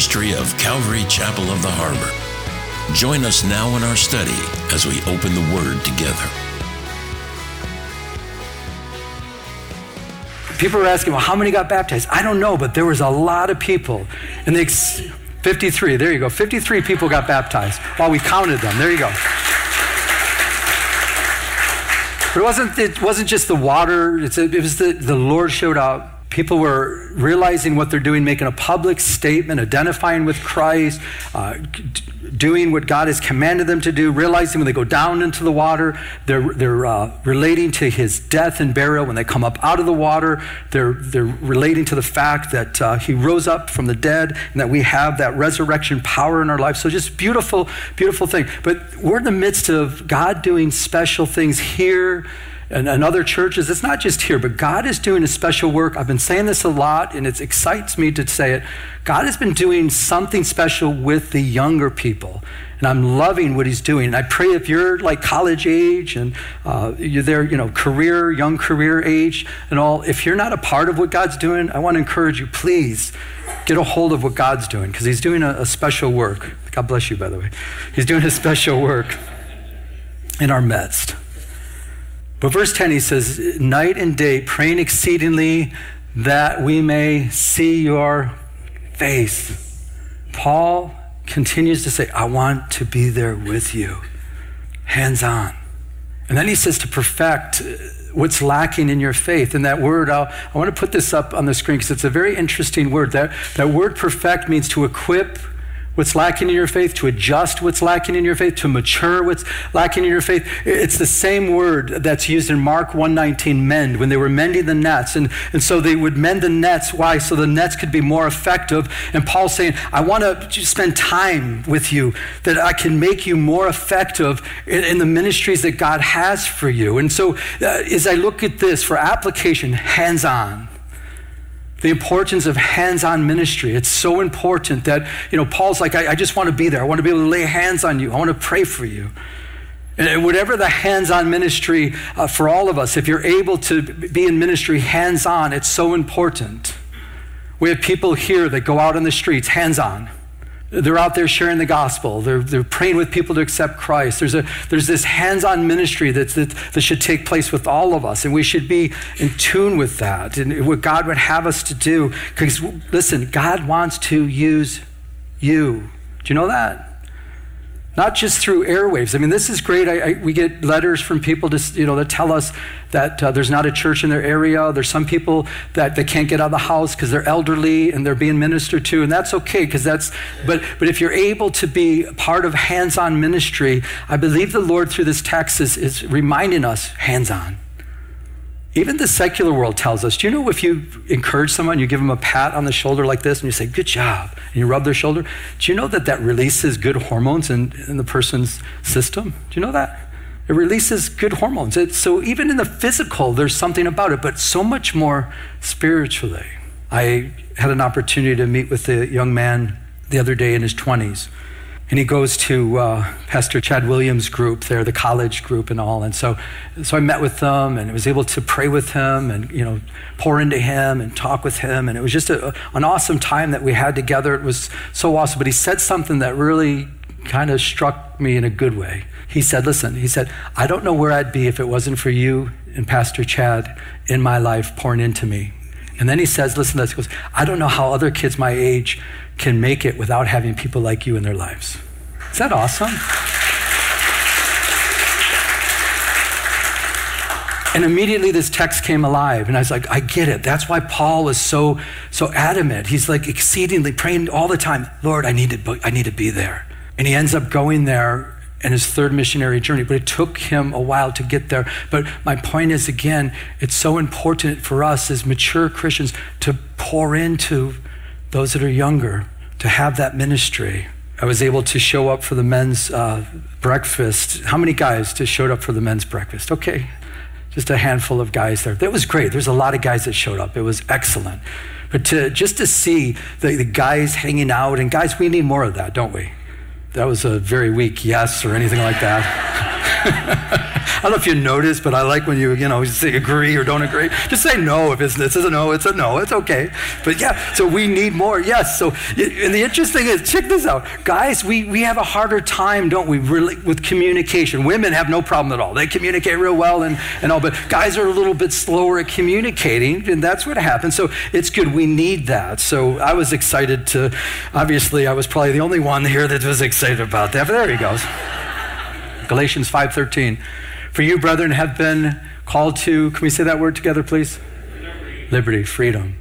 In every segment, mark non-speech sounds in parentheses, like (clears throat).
ministry of Calvary Chapel of the Harbor. Join us now in our study as we open the Word together. People are asking, well, how many got baptized? I don't know, but there was a lot of people. And they, 53, there you go. 53 people got baptized while we counted them. There you go. But it wasn't, it wasn't just the water, a, it was the, the Lord showed up. People were realizing what they're doing, making a public statement, identifying with Christ, uh, doing what God has commanded them to do, realizing when they go down into the water, they're, they're uh, relating to his death and burial. When they come up out of the water, they're, they're relating to the fact that uh, he rose up from the dead and that we have that resurrection power in our life. So just beautiful, beautiful thing. But we're in the midst of God doing special things here and, and other churches. It's not just here, but God is doing a special work. I've been saying this a lot, and it excites me to say it. God has been doing something special with the younger people. And I'm loving what he's doing. And I pray if you're like college age and uh, you're there, you know, career, young career age and all, if you're not a part of what God's doing, I want to encourage you, please get a hold of what God's doing because he's doing a, a special work. God bless you, by the way. He's doing a special work in our midst. But verse 10, he says, Night and day, praying exceedingly that we may see your face. Paul continues to say, I want to be there with you, hands on. And then he says to perfect uh, what's lacking in your faith. And that word, I'll, i want to put this up on the screen because it's a very interesting word. That, that word perfect means to equip, what's lacking in your faith, to adjust what's lacking in your faith, to mature what's lacking in your faith. It's the same word that's used in Mark 119, mend, when they were mending the nets. And, and so they would mend the nets. Why? So the nets could be more effective. And Paul's saying, I want to spend time with you that I can make you more effective in, in the ministries that God has for you. And so uh, as I look at this for application, hands on the importance of hands-on ministry. It's so important that you know paul's like I, I, just want to be there. I want to be able to lay hands on you. I want to pray for you. And whatever the hands-on ministry uh, for all of us if you're able to be in ministry hands-on it's so important. We have people here that go out on the streets hands-on they're out there sharing the gospel. They're, they're praying with people to accept Christ. There's, a, there's this hands on ministry that, that, that should take place with all of us, and we should be in tune with that and what God would have us to do. Because, listen, God wants to use you. Do you know that? Not just through airwaves. I mean, this is great. I, I, we get letters from people to, you know, that tell us that uh, there's not a church in their area. There's some people that they can't get out of the house because they're elderly and they're being ministered to, and that's okay because that's. But but if you're able to be part of hands-on ministry, I believe the Lord through this text is, is reminding us hands-on. Even the secular world tells us, do you know if you encourage someone, you give them a pat on the shoulder like this and you say, good job, and you rub their shoulder, do you know that that releases good hormones in, in the person's system? Do you know that? It releases good hormones. It, so even in the physical, there's something about it, but so much more spiritually. I had an opportunity to meet with a young man the other day in his 20s and he goes to uh, Pastor Chad Williams' group there, the college group and all. And so, so I met with them and was able to pray with him and you know pour into him and talk with him. And it was just a, an awesome time that we had together. It was so awesome. But he said something that really kind of struck me in a good way. He said, "Listen," he said, "I don't know where I'd be if it wasn't for you and Pastor Chad in my life pouring into me." And then he says, "Listen to this." He goes, "I don't know how other kids my age." can make it without having people like you in their lives. Is that awesome? And immediately this text came alive, and I was like, I get it. That's why Paul was so so adamant. He's like exceedingly praying all the time, Lord, I need to I need to be there. And he ends up going there in his third missionary journey, but it took him a while to get there. But my point is again, it's so important for us as mature Christians to pour into those that are younger to have that ministry. I was able to show up for the men's uh, breakfast. How many guys just showed up for the men's breakfast? Okay, just a handful of guys there. That was great. There's a lot of guys that showed up. It was excellent. But to, just to see the, the guys hanging out, and guys, we need more of that, don't we? That was a very weak yes or anything like that. (laughs) I don't know if you noticed, but I like when you, you know, say agree or don't agree. Just say no if it's, it's a no, it's a no, it's okay. But yeah, so we need more, yes. So, and the interesting is, check this out. Guys, we, we have a harder time, don't we, really, with communication. Women have no problem at all. They communicate real well and, and all, but guys are a little bit slower at communicating, and that's what happens. So it's good. We need that. So I was excited to, obviously, I was probably the only one here that was excited about that, but there he goes. Galatians 5.13. For you, brethren, have been called to, can we say that word together, please? Liberty, liberty freedom.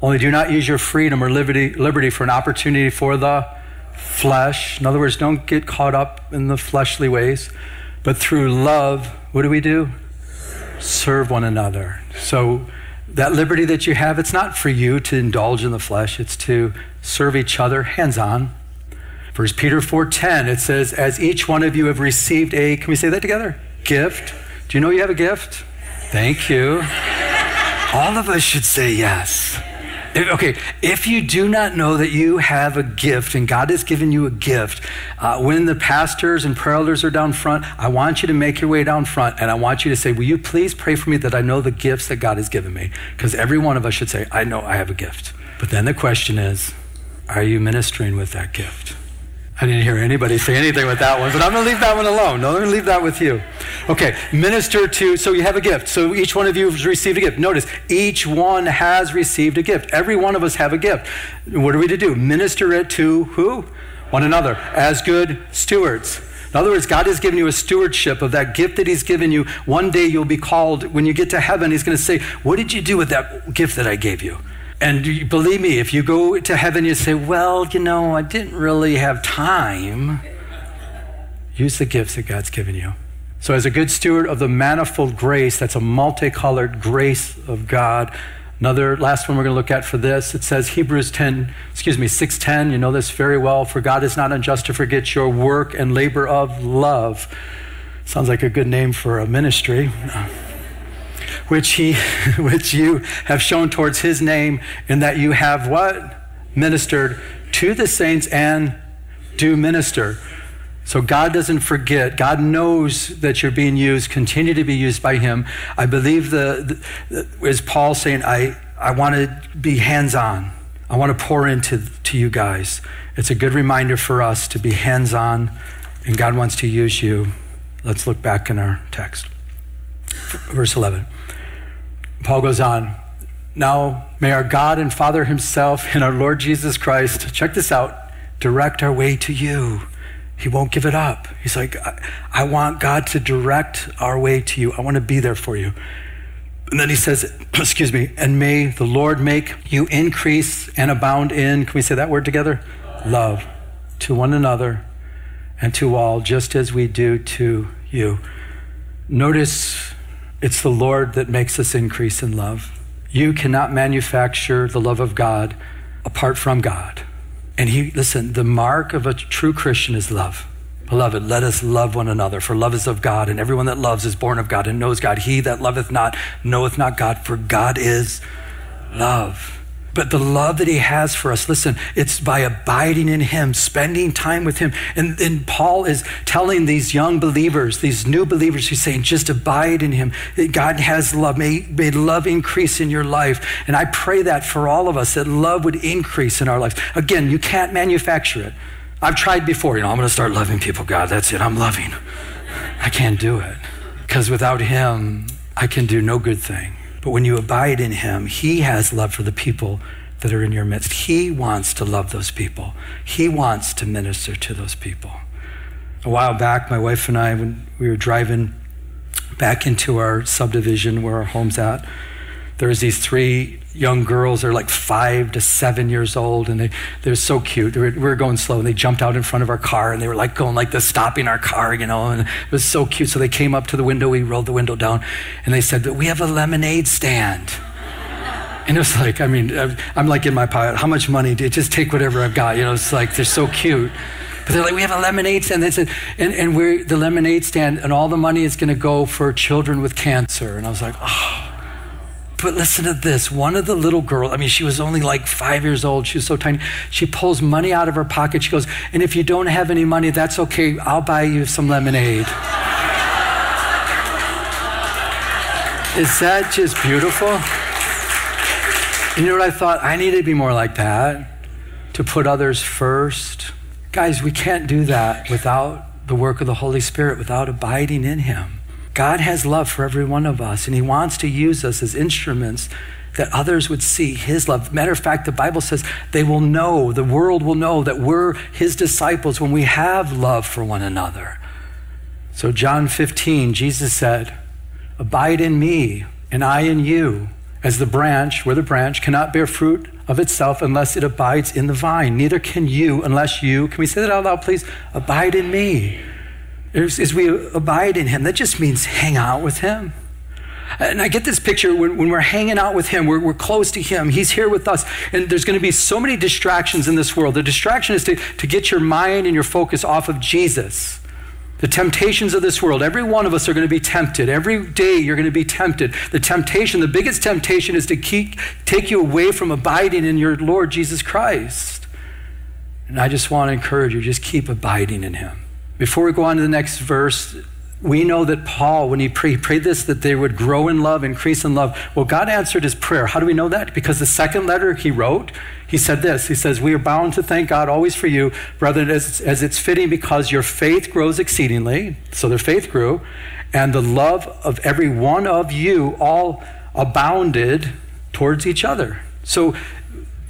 Only do not use your freedom or liberty, liberty for an opportunity for the flesh. In other words, don't get caught up in the fleshly ways, but through love, what do we do? Serve one another. So that liberty that you have, it's not for you to indulge in the flesh, it's to serve each other hands on. 1 Peter 4:10 it says as each one of you have received a can we say that together? gift. Do you know you have a gift? Thank you. All of us should say yes. If, okay, if you do not know that you have a gift and God has given you a gift, uh, when the pastors and prayer elders are down front, I want you to make your way down front and I want you to say, Will you please pray for me that I know the gifts that God has given me? Because every one of us should say, I know I have a gift. But then the question is, are you ministering with that gift? I didn't hear anybody say anything with that one, but I'm going to leave that one alone. No, I'm going to leave that with you. Okay, minister to, so you have a gift. So each one of you has received a gift. Notice, each one has received a gift. Every one of us have a gift. What are we to do? Minister it to who? One another, as good stewards. In other words, God has given you a stewardship of that gift that He's given you. One day you'll be called, when you get to heaven, He's going to say, What did you do with that gift that I gave you? And believe me, if you go to heaven, you say, Well, you know, I didn't really have time. Use the gifts that God's given you. So, as a good steward of the manifold grace, that's a multicolored grace of God. Another last one we're going to look at for this. It says Hebrews 10, excuse me, 610. You know this very well. For God is not unjust to forget your work and labor of love. Sounds like a good name for a ministry which he (laughs) which you have shown towards his name in that you have what? Ministered to the saints and do minister. So god doesn't forget. God knows that you're being used continue to be used by him. I believe the, the is paul saying i i want to be hands-on. I want to pour into to you guys. It's a good reminder for us to be hands-on and god wants to use you. Let's look back in our text verse 11 Paul goes on. Now, may our God and Father Himself and our Lord Jesus Christ, check this out, direct our way to you. He won't give it up. He's like, I, I want God to direct our way to you. I want to be there for you. And then he says, (clears throat) excuse me, and may the Lord make you increase and abound in, can we say that word together? Love to one another and to all, just as we do to you. Notice it's the Lord that makes us increase in love. You cannot manufacture the love of God apart from God. And he, listen, the mark of a true Christian is love. Beloved, let us love one another, for love is of God, and everyone that loves is born of God and knows God. He that loveth not knoweth not God, for God is love. But the love that he has for us, listen, it's by abiding in him, spending time with him. And, and Paul is telling these young believers, these new believers, he's saying, just abide in him. God has love. May, may love increase in your life. And I pray that for all of us, that love would increase in our lives. Again, you can't manufacture it. I've tried before, you know, I'm going to start loving people. God, that's it. I'm loving. I can't do it. Because without him, I can do no good thing. But when you abide in him, he has love for the people that are in your midst. He wants to love those people, he wants to minister to those people. A while back, my wife and I, when we were driving back into our subdivision where our home's at, there was these three young girls. They're like five to seven years old, and they they're so cute. Were, we were going slow, and they jumped out in front of our car, and they were like going like this, stopping our car, you know. And it was so cute. So they came up to the window. We rolled the window down, and they said, we have a lemonade stand." (laughs) And it was like, I mean, I'm like in my pocket. How much money? You just take whatever I've got? You know, it's like they're so cute. But they're like, we have a lemonade stand. They said, and, and we're the lemonade stand, and all the money is going to go for children with cancer. And I was like, oh. But listen to this. One of the little girls, I mean, she was only like five years old. She was so tiny. She pulls money out of her pocket. She goes, And if you don't have any money, that's okay. I'll buy you some lemonade. Is that just beautiful? You know what I thought? I need to be more like that, to put others first. Guys, we can't do that without the work of the Holy Spirit, without abiding in Him. God has love for every one of us, and He wants to use us as instruments that others would see His love. Matter of fact, the Bible says they will know, the world will know that we're His disciples when we have love for one another. So, John 15, Jesus said, Abide in me, and I in you. As the branch, where the branch cannot bear fruit of itself unless it abides in the vine, neither can you unless you, can we say that out loud, please? Abide in me. As, as we abide in him, that just means hang out with him. And I get this picture when, when we're hanging out with Him, we're, we're close to Him, He's here with us. And there's going to be so many distractions in this world. The distraction is to, to get your mind and your focus off of Jesus. The temptations of this world, every one of us are going to be tempted. Every day you're going to be tempted. The temptation, the biggest temptation is to keep, take you away from abiding in your Lord Jesus Christ. And I just want to encourage you, just keep abiding in Him. Before we go on to the next verse, we know that Paul, when he prayed, prayed this, that they would grow in love, increase in love. Well, God answered his prayer. How do we know that? Because the second letter he wrote, he said this. He says, We are bound to thank God always for you, brethren, as, as it's fitting because your faith grows exceedingly. So their faith grew, and the love of every one of you all abounded towards each other. So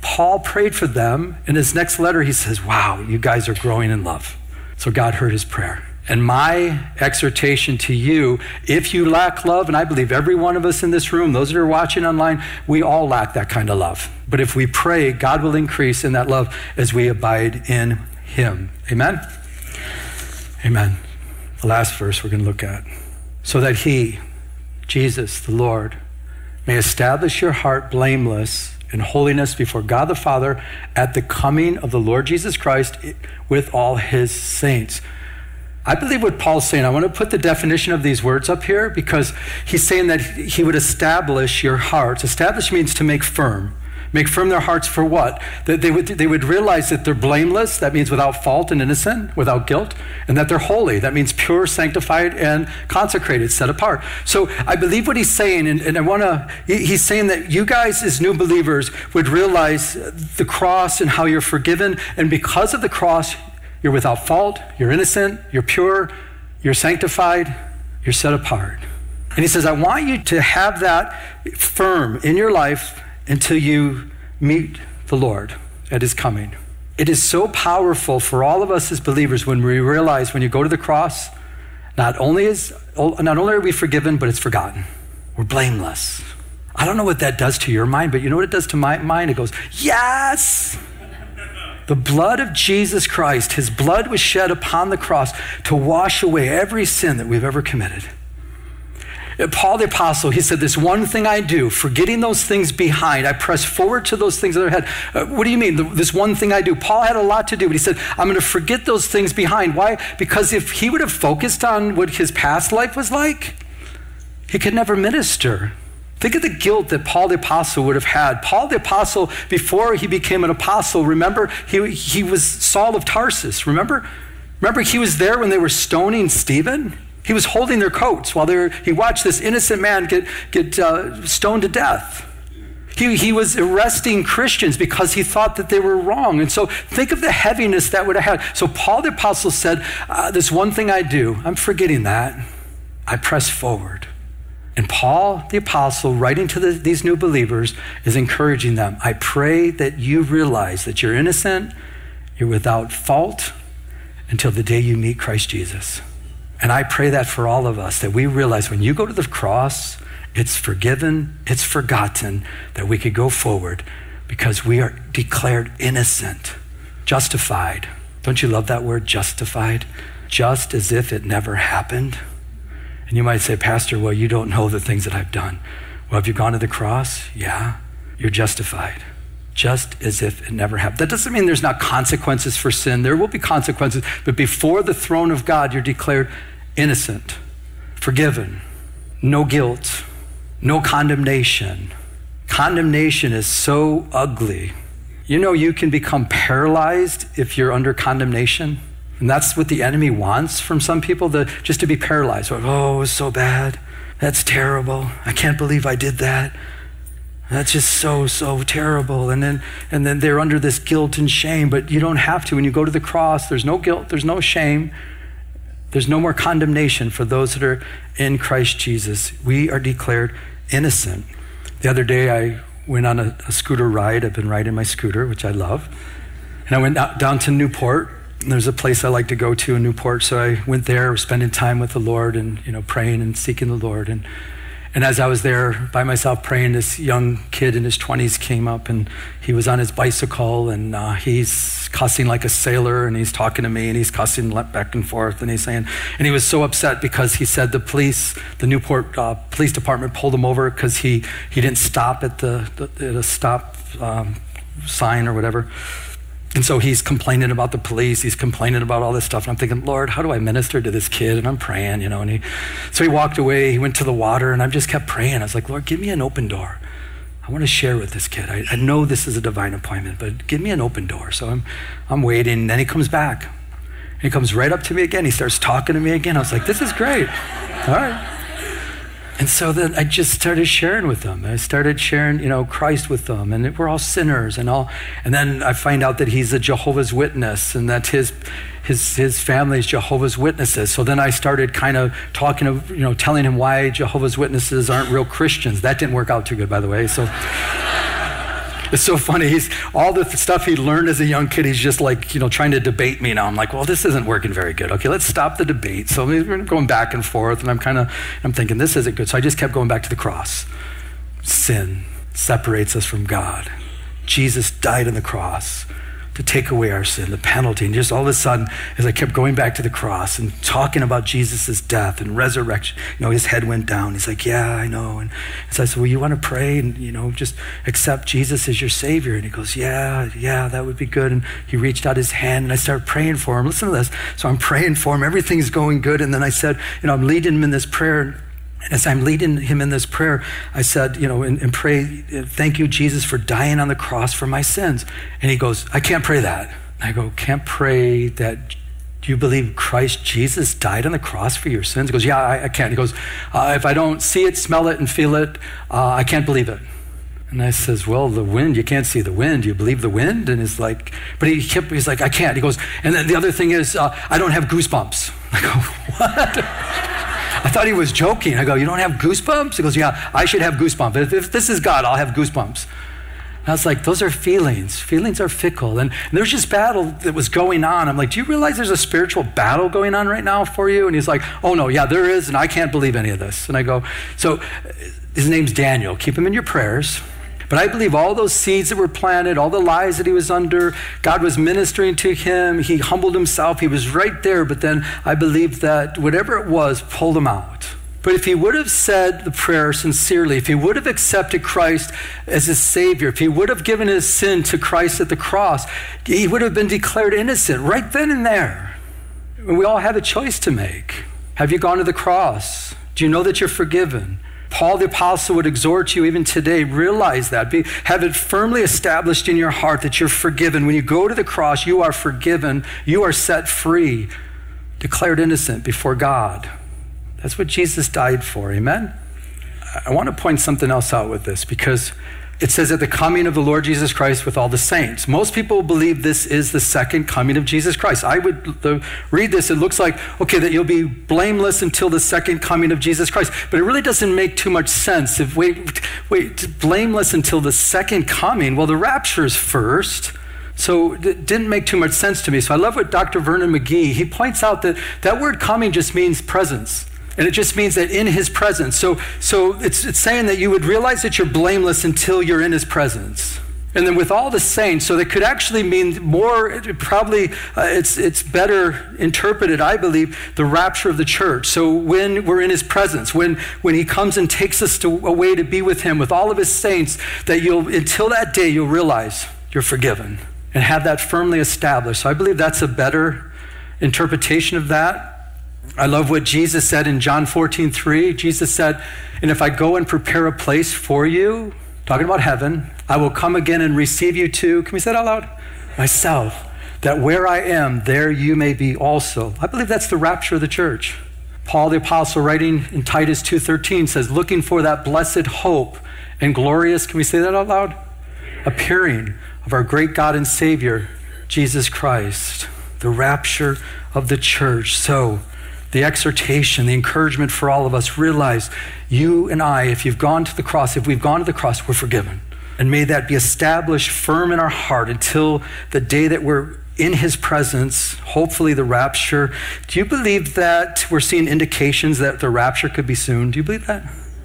Paul prayed for them. In his next letter, he says, Wow, you guys are growing in love. So God heard his prayer. And my exhortation to you, if you lack love, and I believe every one of us in this room, those that are watching online, we all lack that kind of love. But if we pray, God will increase in that love as we abide in Him. Amen? Amen. The last verse we're going to look at. So that He, Jesus, the Lord, may establish your heart blameless in holiness before God the Father at the coming of the Lord Jesus Christ with all His saints. I believe what Paul's saying. I want to put the definition of these words up here because he's saying that he would establish your hearts. Establish means to make firm. Make firm their hearts for what? That they would, they would realize that they're blameless. That means without fault and innocent, without guilt. And that they're holy. That means pure, sanctified, and consecrated, set apart. So I believe what he's saying, and, and I want to, he's saying that you guys, as new believers, would realize the cross and how you're forgiven. And because of the cross, you're without fault, you're innocent, you're pure, you're sanctified, you're set apart. And he says, I want you to have that firm in your life until you meet the Lord at his coming. It is so powerful for all of us as believers when we realize when you go to the cross, not only is not only are we forgiven, but it's forgotten. We're blameless. I don't know what that does to your mind, but you know what it does to my mind? It goes, yes! The blood of Jesus Christ, his blood was shed upon the cross to wash away every sin that we've ever committed. Paul the Apostle, he said, This one thing I do, forgetting those things behind, I press forward to those things that are ahead. Uh, what do you mean, this one thing I do? Paul had a lot to do, but he said, I'm going to forget those things behind. Why? Because if he would have focused on what his past life was like, he could never minister. Think of the guilt that Paul the Apostle would have had. Paul the Apostle, before he became an apostle, remember, he, he was Saul of Tarsus. Remember? Remember, he was there when they were stoning Stephen? He was holding their coats while they he watched this innocent man get, get uh, stoned to death. He, he was arresting Christians because he thought that they were wrong. And so think of the heaviness that would have had. So Paul the Apostle said, uh, This one thing I do, I'm forgetting that. I press forward. And Paul, the apostle, writing to the, these new believers, is encouraging them. I pray that you realize that you're innocent, you're without fault until the day you meet Christ Jesus. And I pray that for all of us, that we realize when you go to the cross, it's forgiven, it's forgotten, that we could go forward because we are declared innocent, justified. Don't you love that word, justified? Just as if it never happened. And you might say, Pastor, well, you don't know the things that I've done. Well, have you gone to the cross? Yeah. You're justified. Just as if it never happened. That doesn't mean there's not consequences for sin. There will be consequences. But before the throne of God, you're declared innocent, forgiven, no guilt, no condemnation. Condemnation is so ugly. You know, you can become paralyzed if you're under condemnation. And that's what the enemy wants from some people, the, just to be paralyzed. oh, it was so bad. That's terrible. I can't believe I did that. That's just so, so terrible. And then, and then they're under this guilt and shame, but you don't have to. When you go to the cross, there's no guilt, there's no shame, there's no more condemnation for those that are in Christ Jesus. We are declared innocent. The other day, I went on a, a scooter ride. I've been riding my scooter, which I love. And I went down to Newport. There's a place I like to go to in Newport. So I went there, spending time with the Lord and, you know, praying and seeking the Lord. And and as I was there by myself praying, this young kid in his 20s came up and he was on his bicycle and uh, he's cussing like a sailor and he's talking to me and he's cussing back and forth and he's saying, and he was so upset because he said the police, the Newport uh, Police Department pulled him over because he, he didn't stop at the, the, the stop um, sign or whatever. And so he's complaining about the police. He's complaining about all this stuff. And I'm thinking, Lord, how do I minister to this kid? And I'm praying, you know. And he, so he walked away. He went to the water, and I just kept praying. I was like, Lord, give me an open door. I want to share with this kid. I, I know this is a divine appointment, but give me an open door. So I'm, I'm waiting. And then he comes back. He comes right up to me again. He starts talking to me again. I was like, this is great. All right. And so then I just started sharing with them. I started sharing, you know, Christ with them, and we're all sinners and all. And then I find out that he's a Jehovah's Witness, and that his his his family is Jehovah's Witnesses. So then I started kind of talking of, you know, telling him why Jehovah's Witnesses aren't real Christians. That didn't work out too good, by the way. So. It's so funny. He's all the stuff he learned as a young kid. He's just like you know trying to debate me now. I'm like, well, this isn't working very good. Okay, let's stop the debate. So we're going back and forth, and I'm kind of I'm thinking this isn't good. So I just kept going back to the cross. Sin separates us from God. Jesus died on the cross to take away our sin, the penalty. And just all of a sudden, as I kept going back to the cross and talking about Jesus' death and resurrection, you know, his head went down. He's like, Yeah, I know. And so I said, Well, you want to pray and, you know, just accept Jesus as your Savior? And he goes, Yeah, yeah, that would be good. And he reached out his hand and I started praying for him. Listen to this. So I'm praying for him. Everything's going good. And then I said, You know, I'm leading him in this prayer. As I'm leading him in this prayer, I said, you know, and, and, pray, thank you, Jesus, for dying on the cross for my sins. And he goes, I can't pray that. And I go, can't pray that do you believe Christ Jesus died on the cross for your sins? He goes, yeah, I, I can't. He goes, uh, if I don't see it, smell it, and feel it, uh, I can't believe it. And I says, well, the wind, you can't see the wind. You believe the wind? And he's like, but he kept, he's like, I can't. He goes, and then the other thing is, uh, I don't have goosebumps. (laughs) I go, what? I thought he was joking. I go, You don't have goosebumps? He goes, Yeah, I should have goosebumps. If, if this is God, I'll have goosebumps. And I was like, Those are feelings. Feelings are fickle. And, and there's this battle that was going on. I'm like, Do you realize there's a spiritual battle going on right now for you? And he's like, Oh, no, yeah, there is. And I can't believe any of this. And I go, So uh, his name's Daniel. Keep him in your prayers. But I believe all those seeds that were planted, all the lies that he was under, God was ministering to him. He humbled himself. He was right there. But then I believe that whatever it was pulled him out. But if he would have said the prayer sincerely, if he would have accepted Christ as his Savior, if he would have given his sin to Christ at the cross, he would have been declared innocent right then and there. We all have a choice to make. Have you gone to the cross? Do you know that you're forgiven? Paul the Apostle would exhort you even today, realize that. Be, have it firmly established in your heart that you're forgiven. When you go to the cross, you are forgiven, you are set free, declared innocent before God. That's what Jesus died for. Amen? I want to point something else out with this because it says at the coming of the Lord Jesus Christ with all the saints. Most people believe this is the second coming of Jesus Christ. I would the, read this, it looks like, okay, that you'll be blameless until the second coming of Jesus Christ. But it really doesn't make too much sense. If wait, wait, blameless until the second coming, well, the rapture is first. So it didn't make too much sense to me. So I love what Dr. Vernon McGee, he points out that that word coming just means presence. And it just means that in his presence. So, so it's, it's saying that you would realize that you're blameless until you're in his presence. And then with all the saints, so that could actually mean more, probably uh, it's, it's better interpreted, I believe, the rapture of the church. So when we're in his presence, when, when he comes and takes us to, away to be with him, with all of his saints, that you'll, until that day, you'll realize you're forgiven and have that firmly established. So I believe that's a better interpretation of that. I love what Jesus said in John 14, 3. Jesus said, And if I go and prepare a place for you, talking about heaven, I will come again and receive you to, can we say that out loud? Myself, that where I am, there you may be also. I believe that's the rapture of the church. Paul the apostle writing in Titus 2:13 says looking for that blessed hope and glorious can we say that out loud appearing of our great God and Savior Jesus Christ the rapture of the church so the exhortation the encouragement for all of us realize you and I if you've gone to the cross if we've gone to the cross we're forgiven and may that be established firm in our heart until the day that we're in his presence, hopefully the rapture. Do you believe that we're seeing indications that the rapture could be soon? Do you believe that?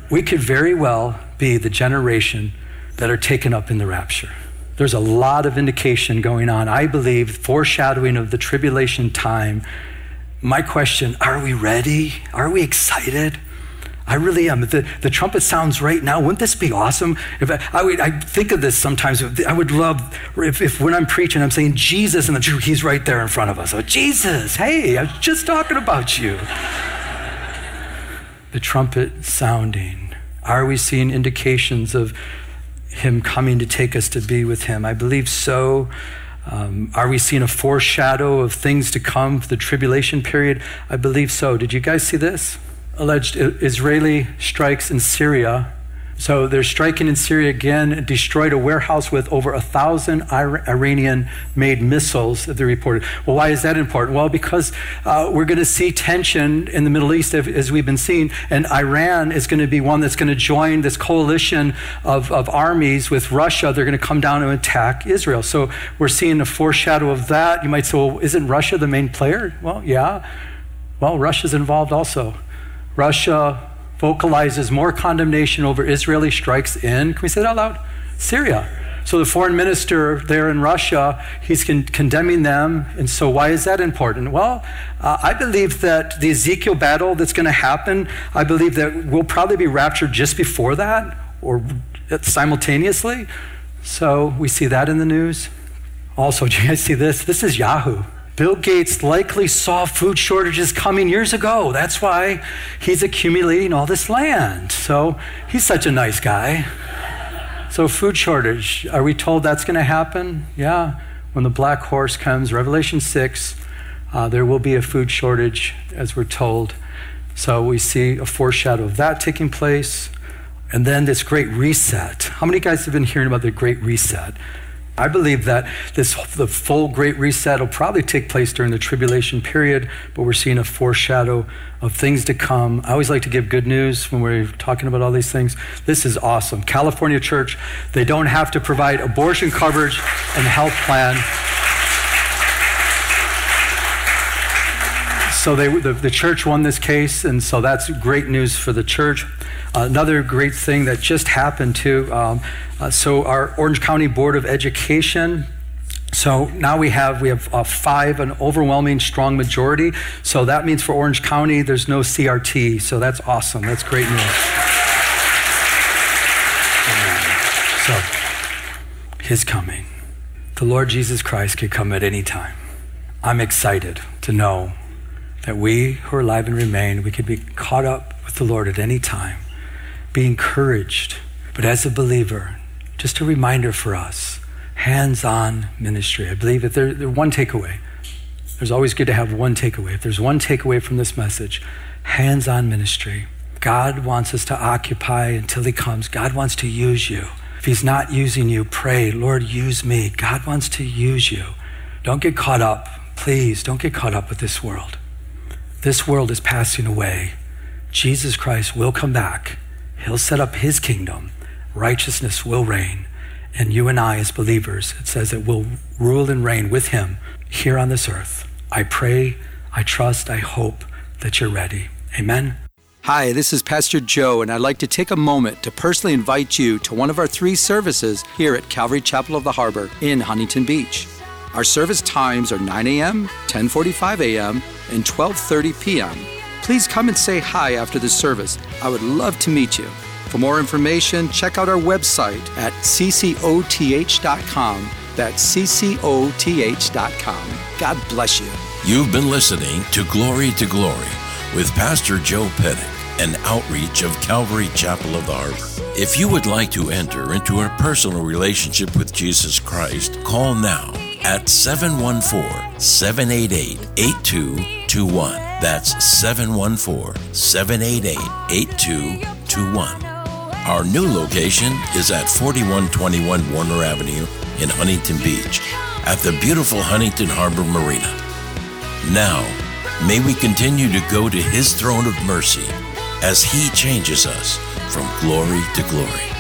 We could very well be the generation that are taken up in the rapture. There's a lot of indication going on. I believe foreshadowing of the tribulation time. My question, are we ready? Are we excited? I really am. The, the trumpet sounds right now. Wouldn't this be awesome? If I, I, would, I think of this sometimes. I would love if, if when I'm preaching, I'm saying Jesus, and the, he's right there in front of us. Oh, Jesus, hey, I was just talking about you. the trumpet sounding. Are we seeing indications of him coming to take us to be with him? I believe so. Um, are we seeing a foreshadow of things to come, the tribulation period? I believe so. Did you guys see this? alleged Israeli strikes in Syria. So they're striking in Syria again, destroyed a warehouse with over a thousand Iranian made missiles they reported. Well, why is that important? Well, because uh, we're going to see tension in the Middle East as we've been seeing, and Iran is going to be one that's going to join this coalition of, of armies with Russia. They're going to come down and attack Israel. So we're seeing a foreshadow of that. You might say, well, isn't Russia the main player? Well, yeah. Well, Russia's involved also. Russia vocalizes more condemnation over Israeli strikes in, can we say that out loud? Syria. So the foreign minister there in Russia, he's con- condemning them. And so why is that important? Well, uh, I believe that the Ezekiel battle that's going to happen, I believe that we'll probably be raptured just before that or simultaneously. So we see that in the news. Also, (laughs) do you guys see this? This is Yahoo. Bill Gates likely saw food shortages coming years ago. That's why he's accumulating all this land. So he's such a nice guy. So, food shortage, are we told that's going to happen? Yeah. When the black horse comes, Revelation 6, uh, there will be a food shortage, as we're told. So, we see a foreshadow of that taking place. And then this great reset. How many guys have been hearing about the great reset? I believe that this the full great reset will probably take place during the tribulation period, but we're seeing a foreshadow of things to come. I always like to give good news when we're talking about all these things. This is awesome. California Church, they don't have to provide abortion coverage and health plan. So they, the, the church won this case, and so that's great news for the church. Another great thing that just happened too. Um, uh, so our Orange County Board of Education. So now we have we have uh, five, an overwhelming strong majority. So that means for Orange County, there's no CRT. So that's awesome. That's great news. So His coming, the Lord Jesus Christ could come at any time. I'm excited to know that we who are alive and remain, we could be caught up with the Lord at any time be encouraged. But as a believer, just a reminder for us hands on ministry. I believe that there's there one takeaway. There's always good to have one takeaway. If there's one takeaway from this message, hands on ministry. God wants us to occupy until He comes. God wants to use you. If He's not using you, pray, Lord, use me. God wants to use you. Don't get caught up. Please, don't get caught up with this world. This world is passing away. Jesus Christ will come back He'll set up his kingdom. Righteousness will reign. And you and I, as believers, it says that we'll rule and reign with him here on this earth. I pray, I trust, I hope that you're ready. Amen. Hi, this is Pastor Joe, and I'd like to take a moment to personally invite you to one of our three services here at Calvary Chapel of the Harbor in Huntington Beach. Our service times are 9 a.m., 10:45 a.m., and 12:30 p.m please come and say hi after the service. I would love to meet you. For more information, check out our website at ccoth.com. That's ccoth.com. God bless you. You've been listening to Glory to Glory with Pastor Joe Pettit, an outreach of Calvary Chapel of the Harbor. If you would like to enter into a personal relationship with Jesus Christ, call now at 714 788 8221 That's 714 788 8221. Our new location is at 4121 Warner Avenue in Huntington Beach at the beautiful Huntington Harbor Marina. Now, may we continue to go to His throne of mercy as He changes us from glory to glory.